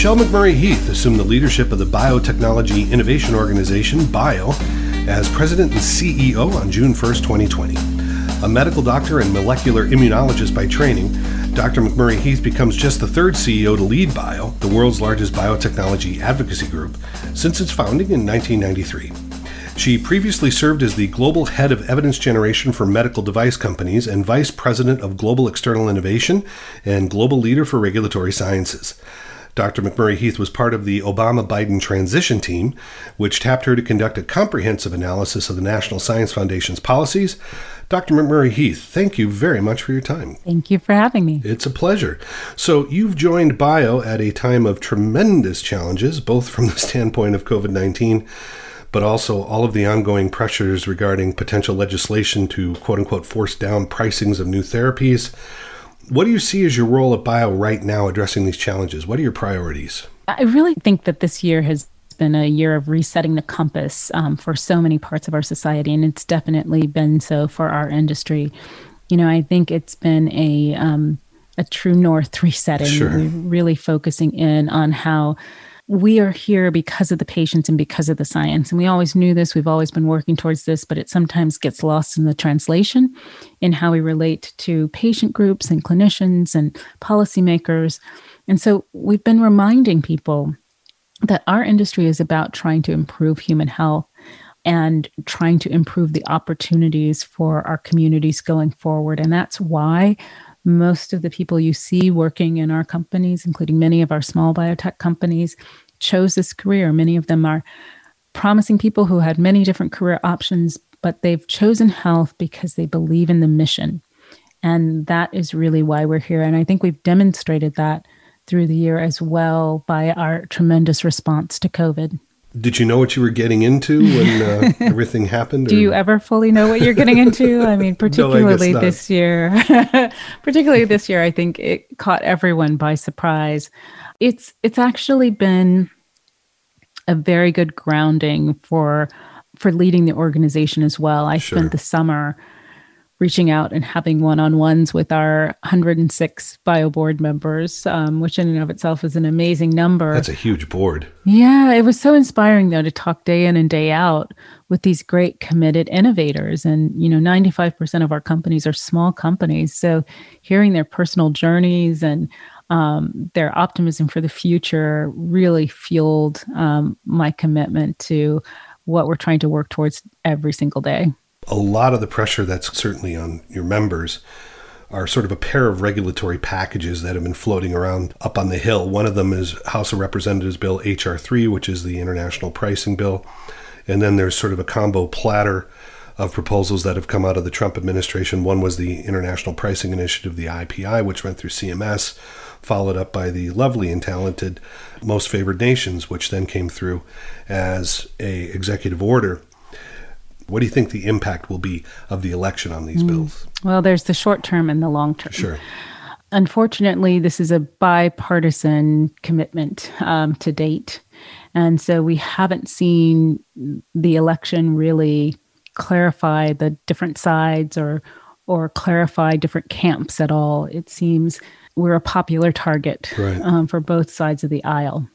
Michelle McMurry Heath assumed the leadership of the Biotechnology Innovation Organization, BIO, as president and CEO on June 1st, 2020. A medical doctor and molecular immunologist by training, Dr. McMurry Heath becomes just the third CEO to lead BIO, the world's largest biotechnology advocacy group, since its founding in 1993. She previously served as the global head of evidence generation for medical device companies and vice president of global external innovation and global leader for regulatory sciences. Dr. McMurry Heath was part of the Obama Biden transition team, which tapped her to conduct a comprehensive analysis of the National Science Foundation's policies. Dr. McMurry Heath, thank you very much for your time. Thank you for having me. It's a pleasure. So, you've joined BIO at a time of tremendous challenges, both from the standpoint of COVID 19 but also all of the ongoing pressures regarding potential legislation to quote unquote force down pricings of new therapies. What do you see as your role at Bio right now addressing these challenges? What are your priorities? I really think that this year has been a year of resetting the compass um, for so many parts of our society, and it's definitely been so for our industry. You know, I think it's been a um, a true north resetting, sure. really focusing in on how we are here because of the patients and because of the science. And we always knew this, we've always been working towards this, but it sometimes gets lost in the translation in how we relate to patient groups and clinicians and policymakers. And so we've been reminding people that our industry is about trying to improve human health and trying to improve the opportunities for our communities going forward. And that's why most of the people you see working in our companies, including many of our small biotech companies, chose this career. Many of them are promising people who had many different career options, but they've chosen health because they believe in the mission. And that is really why we're here. And I think we've demonstrated that through the year as well by our tremendous response to COVID. Did you know what you were getting into when uh, everything happened? Do you ever fully know what you're getting into? I mean, particularly no, I this year, particularly this year, I think it caught everyone by surprise. It's it's actually been a very good grounding for for leading the organization as well. I sure. spent the summer reaching out and having one-on-ones with our 106 bio board members um, which in and of itself is an amazing number. That's a huge board. Yeah it was so inspiring though to talk day in and day out with these great committed innovators. And you know 95% of our companies are small companies. So hearing their personal journeys and um, their optimism for the future really fueled um, my commitment to what we're trying to work towards every single day a lot of the pressure that's certainly on your members are sort of a pair of regulatory packages that have been floating around up on the Hill. One of them is House of Representatives Bill H.R. 3, which is the international pricing bill. And then there's sort of a combo platter of proposals that have come out of the Trump administration. One was the International Pricing Initiative, the IPI, which went through CMS, followed up by the lovely and talented Most Favored Nations, which then came through as a executive order what do you think the impact will be of the election on these mm. bills? Well, there's the short term and the long term. Sure. Unfortunately, this is a bipartisan commitment um, to date. And so we haven't seen the election really clarify the different sides or or clarify different camps at all. It seems we're a popular target right. um, for both sides of the aisle.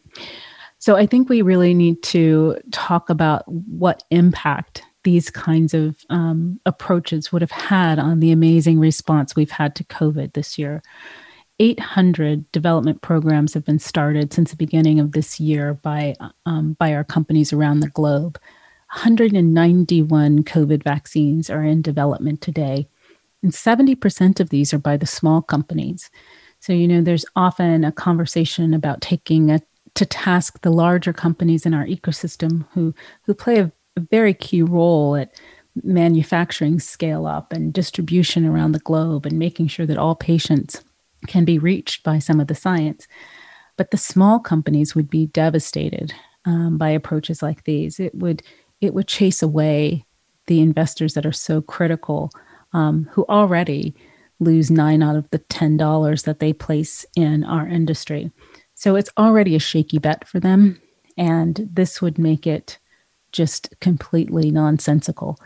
So I think we really need to talk about what impact these kinds of um, approaches would have had on the amazing response we've had to COVID this year. 800 development programs have been started since the beginning of this year by um, by our companies around the globe. 191 COVID vaccines are in development today, and 70% of these are by the small companies. So you know, there's often a conversation about taking a, to task the larger companies in our ecosystem who who play a a very key role at manufacturing scale up and distribution around the globe and making sure that all patients can be reached by some of the science. But the small companies would be devastated um, by approaches like these. It would it would chase away the investors that are so critical, um, who already lose nine out of the ten dollars that they place in our industry. So it's already a shaky bet for them, and this would make it just completely nonsensical.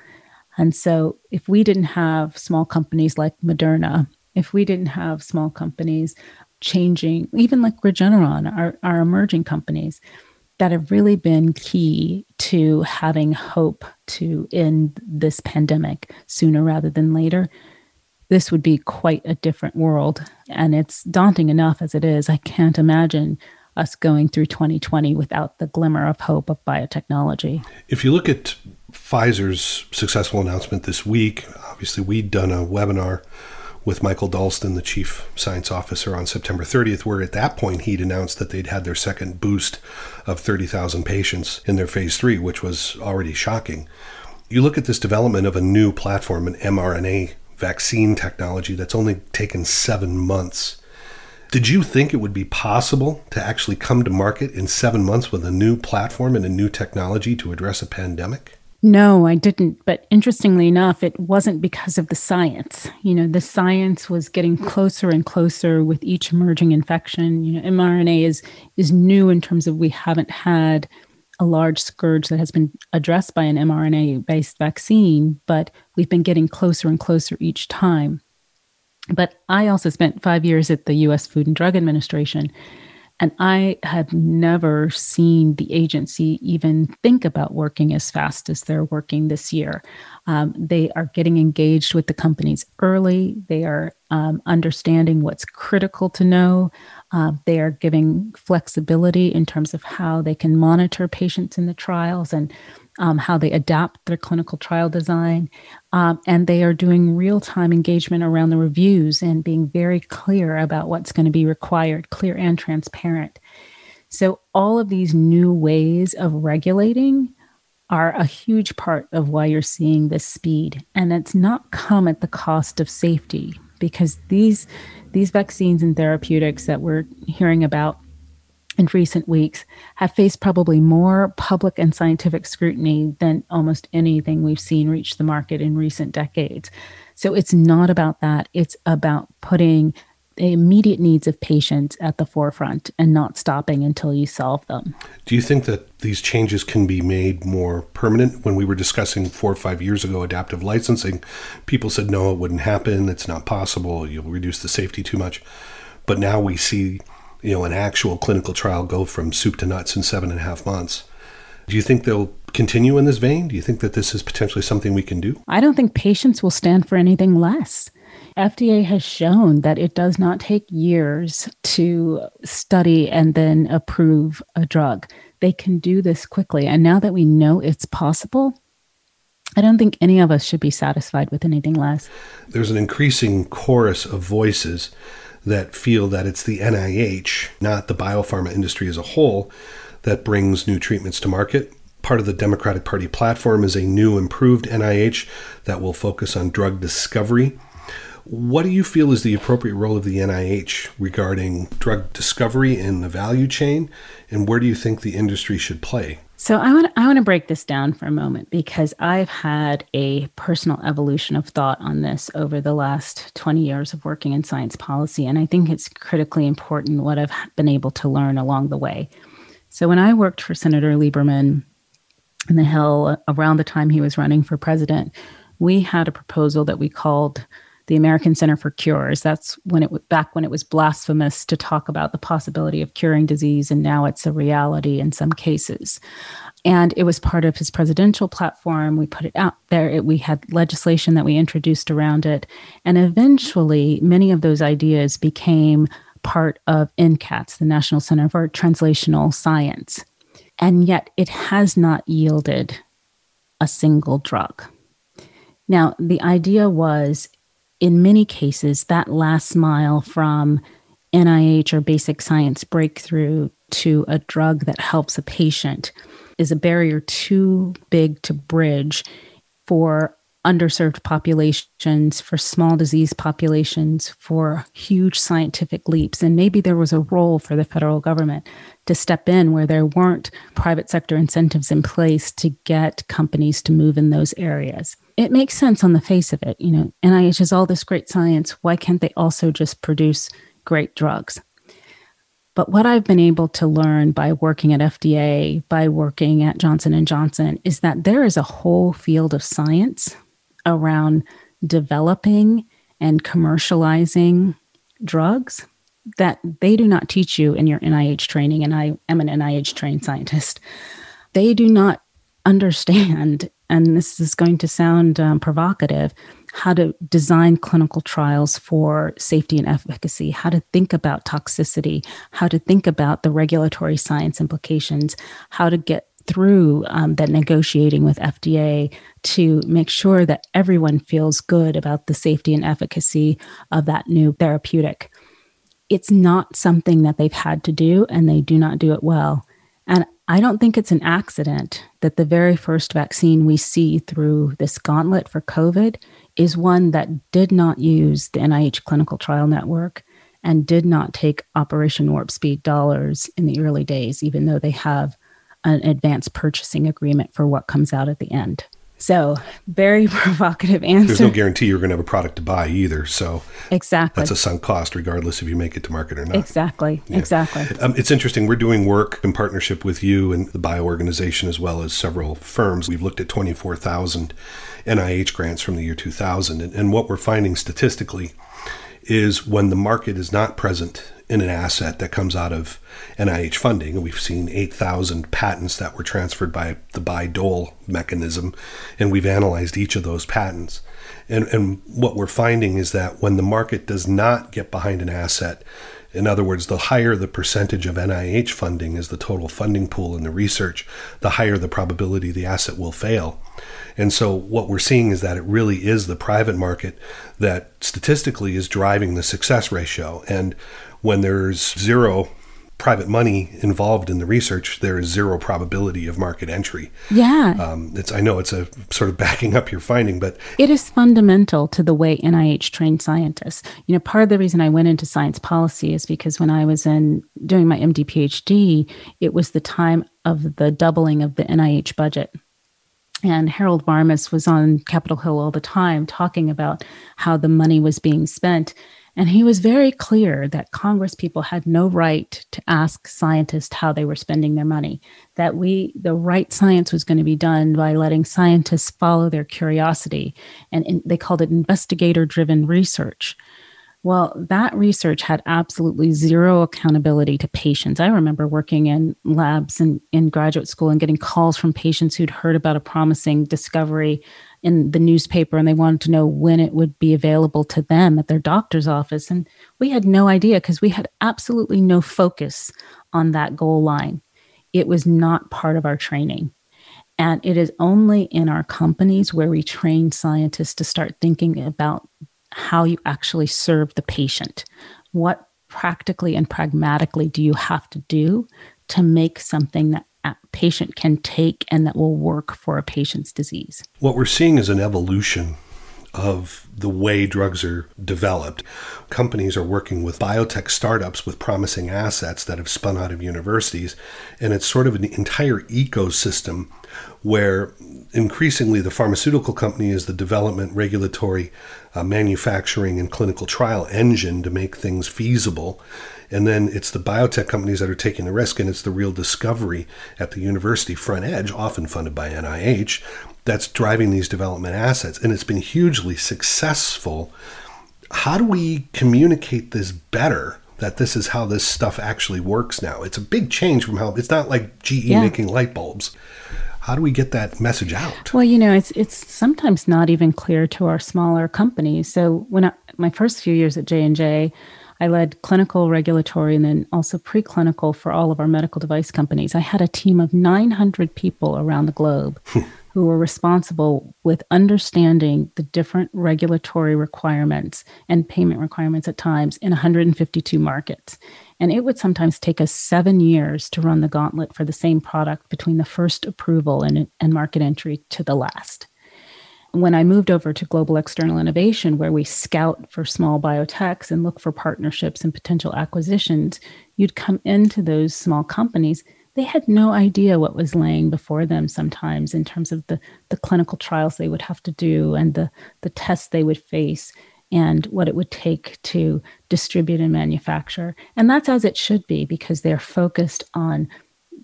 And so, if we didn't have small companies like Moderna, if we didn't have small companies changing, even like Regeneron, our, our emerging companies that have really been key to having hope to end this pandemic sooner rather than later. This would be quite a different world. And it's daunting enough as it is. I can't imagine us going through 2020 without the glimmer of hope of biotechnology. If you look at Pfizer's successful announcement this week, obviously, we'd done a webinar with Michael Dolsten, the chief science officer, on September 30th, where at that point he'd announced that they'd had their second boost of 30,000 patients in their phase three, which was already shocking. You look at this development of a new platform, an mRNA vaccine technology that's only taken seven months. Did you think it would be possible to actually come to market in seven months with a new platform and a new technology to address a pandemic? No, I didn't. But interestingly enough, it wasn't because of the science. You know, the science was getting closer and closer with each emerging infection. You know, mRNA is is new in terms of we haven't had a large scourge that has been addressed by an mRNA based vaccine, but we've been getting closer and closer each time. But I also spent five years at the US Food and Drug Administration. And I have never seen the agency even think about working as fast as they're working this year. Um, they are getting engaged with the companies early. They are um, understanding what's critical to know. Uh, they are giving flexibility in terms of how they can monitor patients in the trials and um, how they adapt their clinical trial design. Um, and they are doing real time engagement around the reviews and being very clear about what's going to be required, clear and transparent. So, all of these new ways of regulating are a huge part of why you're seeing this speed. And it's not come at the cost of safety because these, these vaccines and therapeutics that we're hearing about in recent weeks have faced probably more public and scientific scrutiny than almost anything we've seen reach the market in recent decades. So it's not about that. It's about putting the immediate needs of patients at the forefront and not stopping until you solve them. Do you think that these changes can be made more permanent? When we were discussing four or five years ago adaptive licensing, people said, no, it wouldn't happen. It's not possible. You'll reduce the safety too much. But now we see you know, an actual clinical trial go from soup to nuts in seven and a half months. Do you think they'll continue in this vein? Do you think that this is potentially something we can do? I don't think patients will stand for anything less. FDA has shown that it does not take years to study and then approve a drug. They can do this quickly. And now that we know it's possible, I don't think any of us should be satisfied with anything less. There's an increasing chorus of voices that feel that it's the NIH, not the biopharma industry as a whole, that brings new treatments to market. Part of the Democratic Party platform is a new, improved NIH that will focus on drug discovery. What do you feel is the appropriate role of the NIH regarding drug discovery in the value chain, and where do you think the industry should play? So I want I want to break this down for a moment because I've had a personal evolution of thought on this over the last 20 years of working in science policy and I think it's critically important what I've been able to learn along the way. So when I worked for Senator Lieberman in the Hill around the time he was running for president, we had a proposal that we called the American Center for Cures. That's when it was back when it was blasphemous to talk about the possibility of curing disease, and now it's a reality in some cases. And it was part of his presidential platform. We put it out there. It, we had legislation that we introduced around it, and eventually, many of those ideas became part of NCATS, the National Center for Translational Science. And yet, it has not yielded a single drug. Now, the idea was in many cases, that last mile from NIH or basic science breakthrough to a drug that helps a patient is a barrier too big to bridge for underserved populations, for small disease populations, for huge scientific leaps. And maybe there was a role for the federal government to step in where there weren't private sector incentives in place to get companies to move in those areas it makes sense on the face of it. You know, NIH has all this great science. Why can't they also just produce great drugs? But what I've been able to learn by working at FDA, by working at Johnson and Johnson, is that there is a whole field of science around developing and commercializing drugs that they do not teach you in your NIH training, and I am an NIH trained scientist. They do not understand, and this is going to sound um, provocative, how to design clinical trials for safety and efficacy, how to think about toxicity, how to think about the regulatory science implications, how to get through um, that negotiating with FDA to make sure that everyone feels good about the safety and efficacy of that new therapeutic. It's not something that they've had to do, and they do not do it well. And I don't think it's an accident that the very first vaccine we see through this gauntlet for COVID is one that did not use the NIH clinical trial network and did not take Operation Warp Speed dollars in the early days, even though they have an advanced purchasing agreement for what comes out at the end. So, very provocative answer. There's no guarantee you're going to have a product to buy either. So, exactly. That's a sunk cost, regardless if you make it to market or not. Exactly. Yeah. Exactly. Um, it's interesting. We're doing work in partnership with you and the bio organization, as well as several firms. We've looked at 24,000 NIH grants from the year 2000. And, and what we're finding statistically is when the market is not present in an asset that comes out of NIH funding. We've seen 8,000 patents that were transferred by the Bayh-Dole mechanism, and we've analyzed each of those patents. And, and what we're finding is that when the market does not get behind an asset, in other words, the higher the percentage of NIH funding is the total funding pool in the research, the higher the probability the asset will fail. And so what we're seeing is that it really is the private market that statistically is driving the success ratio. And when there's zero private money involved in the research, there is zero probability of market entry. Yeah. Um, it's I know it's a sort of backing up your finding, but it is fundamental to the way NIH trained scientists. You know, part of the reason I went into science policy is because when I was in doing my MD PhD, it was the time of the doubling of the NIH budget. And Harold Varmus was on Capitol Hill all the time talking about how the money was being spent. And he was very clear that Congress people had no right to ask scientists how they were spending their money, that we, the right science was going to be done by letting scientists follow their curiosity. And in, they called it investigator driven research. Well, that research had absolutely zero accountability to patients. I remember working in labs and in graduate school and getting calls from patients who'd heard about a promising discovery in the newspaper and they wanted to know when it would be available to them at their doctor's office. And we had no idea because we had absolutely no focus on that goal line. It was not part of our training. And it is only in our companies where we train scientists to start thinking about how you actually serve the patient. What practically and pragmatically do you have to do to make something that a patient can take and that will work for a patient's disease? What we're seeing is an evolution of the way drugs are developed. Companies are working with biotech startups with promising assets that have spun out of universities, and it's sort of an entire ecosystem where increasingly the pharmaceutical company is the development, regulatory, uh, manufacturing, and clinical trial engine to make things feasible. And then it's the biotech companies that are taking the risk, and it's the real discovery at the university front edge, often funded by NIH, that's driving these development assets. And it's been hugely successful. How do we communicate this better? That this is how this stuff actually works now. It's a big change from how it's not like GE yeah. making light bulbs how do we get that message out? Well, you know, it's it's sometimes not even clear to our smaller companies. So when I, my first few years at J and J, I led clinical, regulatory, and then also preclinical for all of our medical device companies. I had a team of 900 people around the globe hmm. who were responsible with understanding the different regulatory requirements and payment requirements at times in 152 markets. And it would sometimes take us seven years to run the gauntlet for the same product between the first approval and, and market entry to the last when I moved over to global external innovation, where we scout for small biotechs and look for partnerships and potential acquisitions, you'd come into those small companies. They had no idea what was laying before them sometimes in terms of the, the clinical trials they would have to do and the, the tests they would face and what it would take to distribute and manufacture. And that's as it should be because they're focused on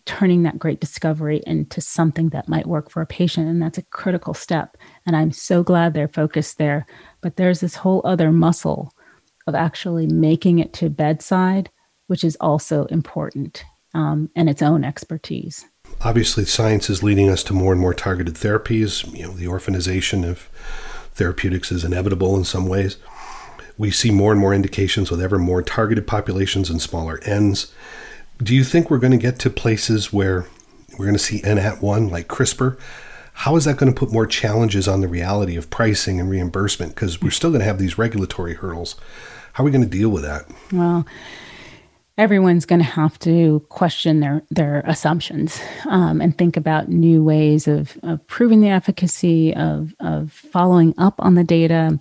turning that great discovery into something that might work for a patient. And that's a critical step. And I'm so glad they're focused there. But there's this whole other muscle of actually making it to bedside, which is also important um, and its own expertise. Obviously, science is leading us to more and more targeted therapies. You know, the orphanization of therapeutics is inevitable in some ways. We see more and more indications with ever more targeted populations and smaller ends. Do you think we're going to get to places where we're going to see N at one like CRISPR? How is that going to put more challenges on the reality of pricing and reimbursement? Because we're still going to have these regulatory hurdles. How are we going to deal with that? Well, everyone's going to have to question their their assumptions um, and think about new ways of, of proving the efficacy of of following up on the data,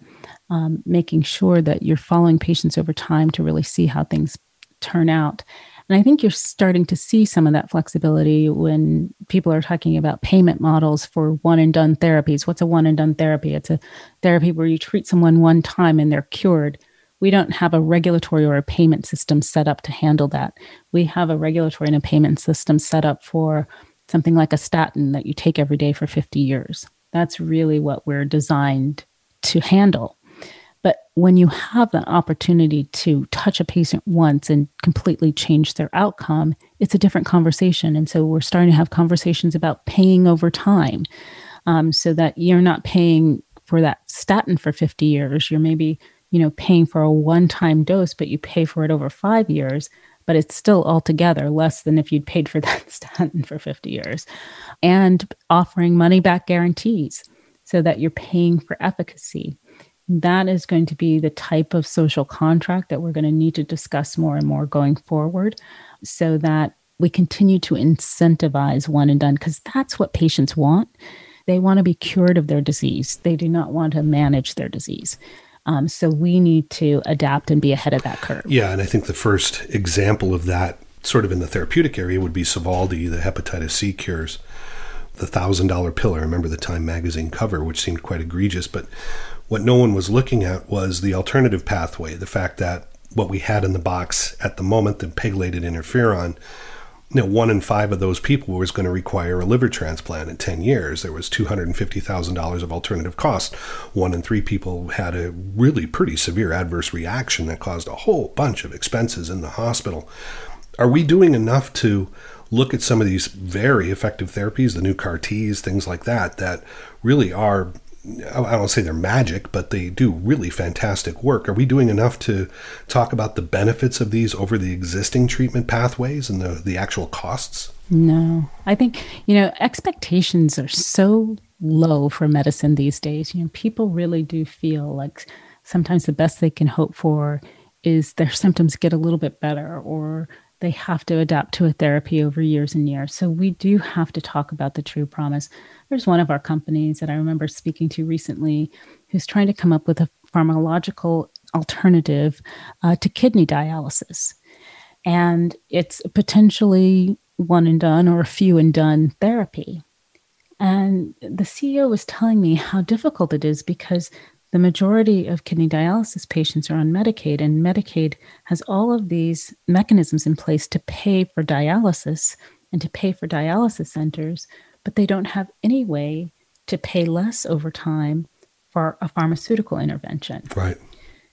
um, making sure that you're following patients over time to really see how things turn out. And I think you're starting to see some of that flexibility when people are talking about payment models for one and done therapies. What's a one and done therapy? It's a therapy where you treat someone one time and they're cured we don't have a regulatory or a payment system set up to handle that. We have a regulatory and a payment system set up for something like a statin that you take every day for 50 years. That's really what we're designed to handle. But when you have the opportunity to touch a patient once and completely change their outcome, it's a different conversation. And so we're starting to have conversations about paying over time um, so that you're not paying for that statin for 50 years. You're maybe you know, paying for a one time dose, but you pay for it over five years, but it's still altogether less than if you'd paid for that statin for 50 years. And offering money back guarantees so that you're paying for efficacy. That is going to be the type of social contract that we're going to need to discuss more and more going forward so that we continue to incentivize one and done because that's what patients want. They want to be cured of their disease. They do not want to manage their disease. Um, so we need to adapt and be ahead of that curve. Yeah, and I think the first example of that, sort of in the therapeutic area, would be Sovaldi, the hepatitis C cures, the thousand dollar pill. I remember the Time magazine cover, which seemed quite egregious. But what no one was looking at was the alternative pathway, the fact that what we had in the box at the moment, the pegylated interferon, you know, one in five of those people was going to require a liver transplant in 10 years. There was $250,000 of alternative cost. One in three people had a really pretty severe adverse reaction that caused a whole bunch of expenses in the hospital. Are we doing enough to look at some of these very effective therapies, the new CAR Ts, things like that, that really are I don't say they're magic, but they do really fantastic work. Are we doing enough to talk about the benefits of these over the existing treatment pathways and the, the actual costs? No. I think, you know, expectations are so low for medicine these days. You know, people really do feel like sometimes the best they can hope for is their symptoms get a little bit better or they have to adapt to a therapy over years and years. So we do have to talk about the true promise. There's one of our companies that I remember speaking to recently who's trying to come up with a pharmacological alternative uh, to kidney dialysis. And it's potentially one and done or a few and done therapy. And the CEO was telling me how difficult it is because the majority of kidney dialysis patients are on Medicaid, and Medicaid has all of these mechanisms in place to pay for dialysis and to pay for dialysis centers, but they don't have any way to pay less over time for a pharmaceutical intervention. Right.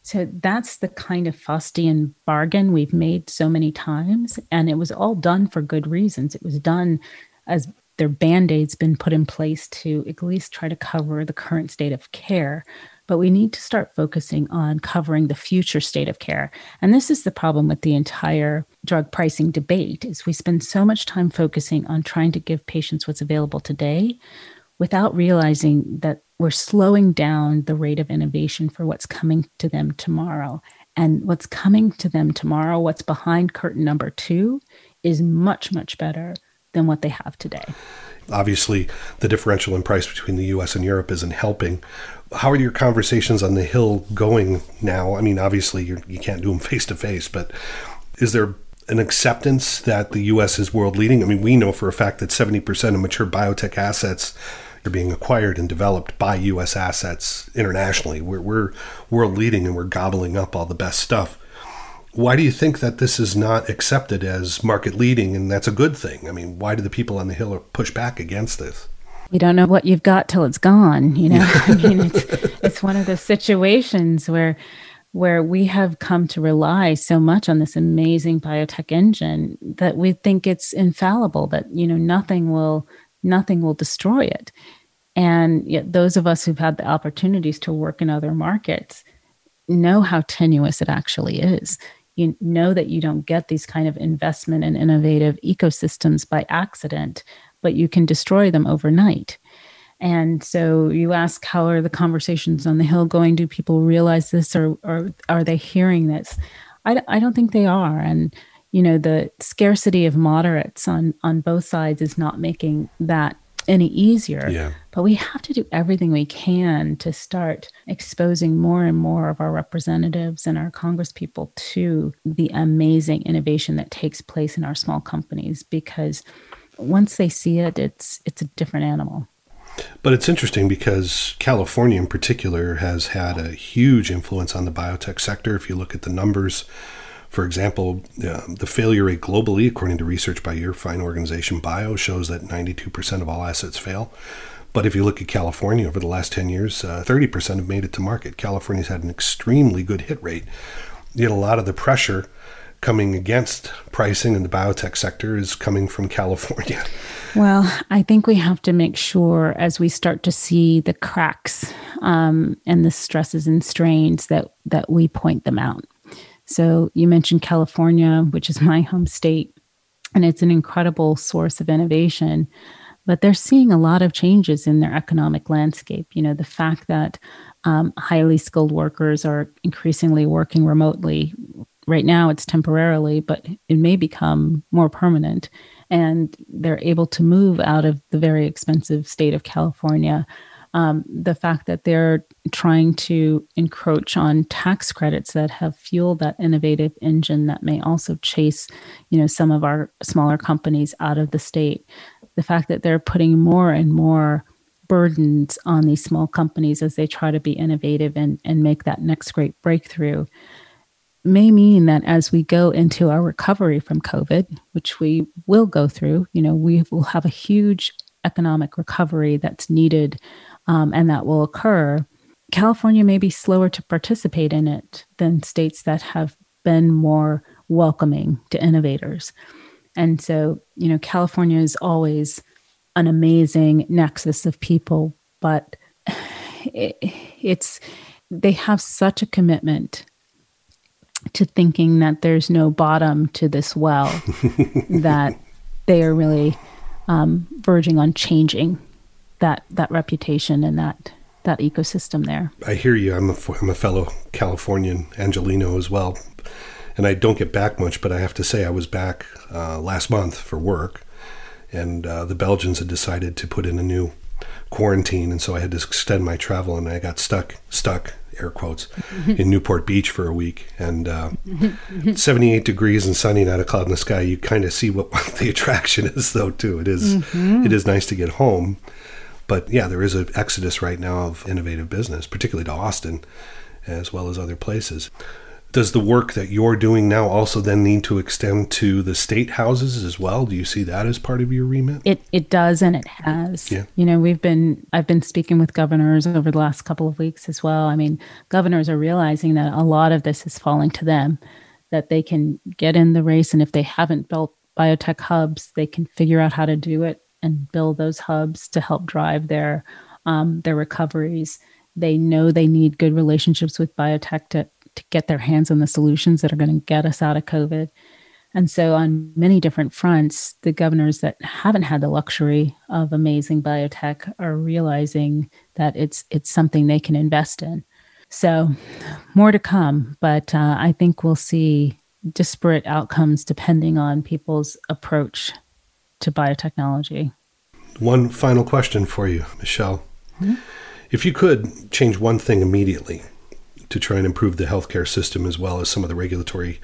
So that's the kind of Faustian bargain we've made so many times. And it was all done for good reasons. It was done as their band aids been put in place to at least try to cover the current state of care but we need to start focusing on covering the future state of care. And this is the problem with the entire drug pricing debate is we spend so much time focusing on trying to give patients what's available today without realizing that we're slowing down the rate of innovation for what's coming to them tomorrow. And what's coming to them tomorrow, what's behind curtain number 2 is much much better than what they have today. Obviously, the differential in price between the US and Europe isn't helping how are your conversations on the Hill going now? I mean, obviously you're, you can not do them face to face, but is there an acceptance that the U.S. is world leading? I mean, we know for a fact that 70% of mature biotech assets are being acquired and developed by U.S. assets internationally. We're, we're world leading and we're gobbling up all the best stuff. Why do you think that this is not accepted as market leading and that's a good thing? I mean, why do the people on the Hill push back against this? You don't know what you've got till it's gone. You know, I mean, it's it's one of those situations where where we have come to rely so much on this amazing biotech engine that we think it's infallible that you know nothing will nothing will destroy it. And yet those of us who've had the opportunities to work in other markets know how tenuous it actually is. You know that you don't get these kind of investment in innovative ecosystems by accident but you can destroy them overnight and so you ask, how are the conversations on the Hill going? Do people realize this or, or are they hearing this? I, I don't think they are. And, you know, the scarcity of moderates on, on both sides is not making that any easier. Yeah. But we have to do everything we can to start exposing more and more of our representatives and our congresspeople to the amazing innovation that takes place in our small companies because once they see it, it's it's a different animal. But it's interesting because California, in particular, has had a huge influence on the biotech sector. If you look at the numbers, for example, uh, the failure rate globally, according to research by your fine organization Bio, shows that 92% of all assets fail. But if you look at California over the last 10 years, uh, 30% have made it to market. California's had an extremely good hit rate. Yet a lot of the pressure coming against pricing in the biotech sector is coming from California. Well, I think we have to make sure as we start to see the cracks um, and the stresses and strains that that we point them out. So you mentioned California, which is my home state, and it's an incredible source of innovation. But they're seeing a lot of changes in their economic landscape. You know, the fact that um, highly skilled workers are increasingly working remotely. Right now, it's temporarily, but it may become more permanent and they're able to move out of the very expensive state of California. Um, the fact that they're trying to encroach on tax credits that have fueled that innovative engine that may also chase, you know, some of our smaller companies out of the state. The fact that they're putting more and more burdens on these small companies as they try to be innovative and, and make that next great breakthrough may mean that as we go into our recovery from COVID, which we will go through, you know, we will have a huge economic recovery that's needed um, and that will occur. California may be slower to participate in it than states that have been more welcoming to innovators. And so, you know, California is always an amazing nexus of people, but it, it's they have such a commitment to thinking that there's no bottom to this well, that they are really um, verging on changing that that reputation and that that ecosystem there. I hear you. I'm a, I'm a fellow Californian, Angeleno as well, and I don't get back much. But I have to say, I was back uh, last month for work, and uh, the Belgians had decided to put in a new quarantine, and so I had to extend my travel, and I got stuck stuck air quotes, in Newport Beach for a week. And uh, 78 degrees and sunny, not a cloud in the sky. You kind of see what the attraction is, though, too. It is, mm-hmm. it is nice to get home. But yeah, there is an exodus right now of innovative business, particularly to Austin, as well as other places does the work that you're doing now also then need to extend to the state houses as well? Do you see that as part of your remit? It it does and it has. Yeah. You know, we've been I've been speaking with governors over the last couple of weeks as well. I mean, governors are realizing that a lot of this is falling to them, that they can get in the race and if they haven't built biotech hubs, they can figure out how to do it and build those hubs to help drive their um, their recoveries. They know they need good relationships with biotech to to get their hands on the solutions that are going to get us out of COVID. And so, on many different fronts, the governors that haven't had the luxury of amazing biotech are realizing that it's it's something they can invest in. So, more to come, but uh, I think we'll see disparate outcomes depending on people's approach to biotechnology. One final question for you, Michelle. Mm-hmm. If you could change one thing immediately, to try and improve the healthcare system as well as some of the regulatory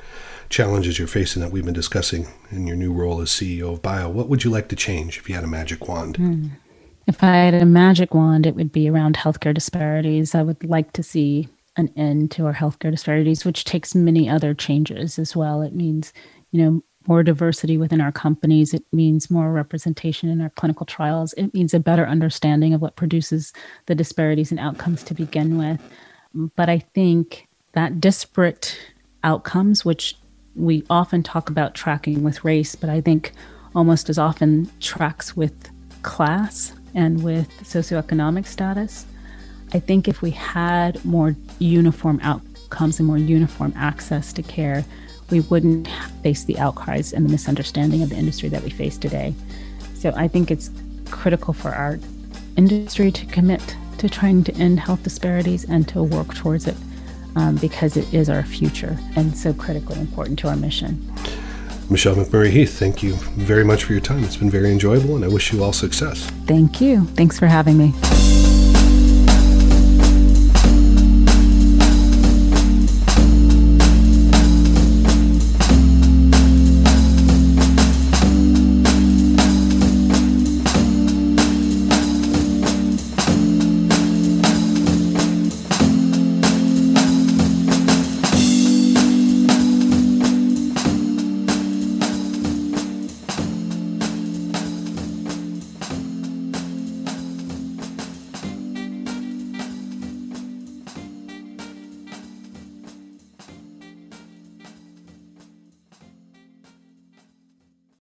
challenges you're facing that we've been discussing in your new role as CEO of Bio. What would you like to change if you had a magic wand? Hmm. If I had a magic wand, it would be around healthcare disparities. I would like to see an end to our healthcare disparities, which takes many other changes as well. It means, you know, more diversity within our companies. It means more representation in our clinical trials. It means a better understanding of what produces the disparities and outcomes to begin with. But I think that disparate outcomes, which we often talk about tracking with race, but I think almost as often tracks with class and with socioeconomic status. I think if we had more uniform outcomes and more uniform access to care, we wouldn't face the outcries and the misunderstanding of the industry that we face today. So I think it's critical for our industry to commit to trying to end health disparities and to work towards it um, because it is our future and so critically important to our mission. Michelle McMurry Heath, thank you very much for your time. It's been very enjoyable, and I wish you all success. Thank you. Thanks for having me.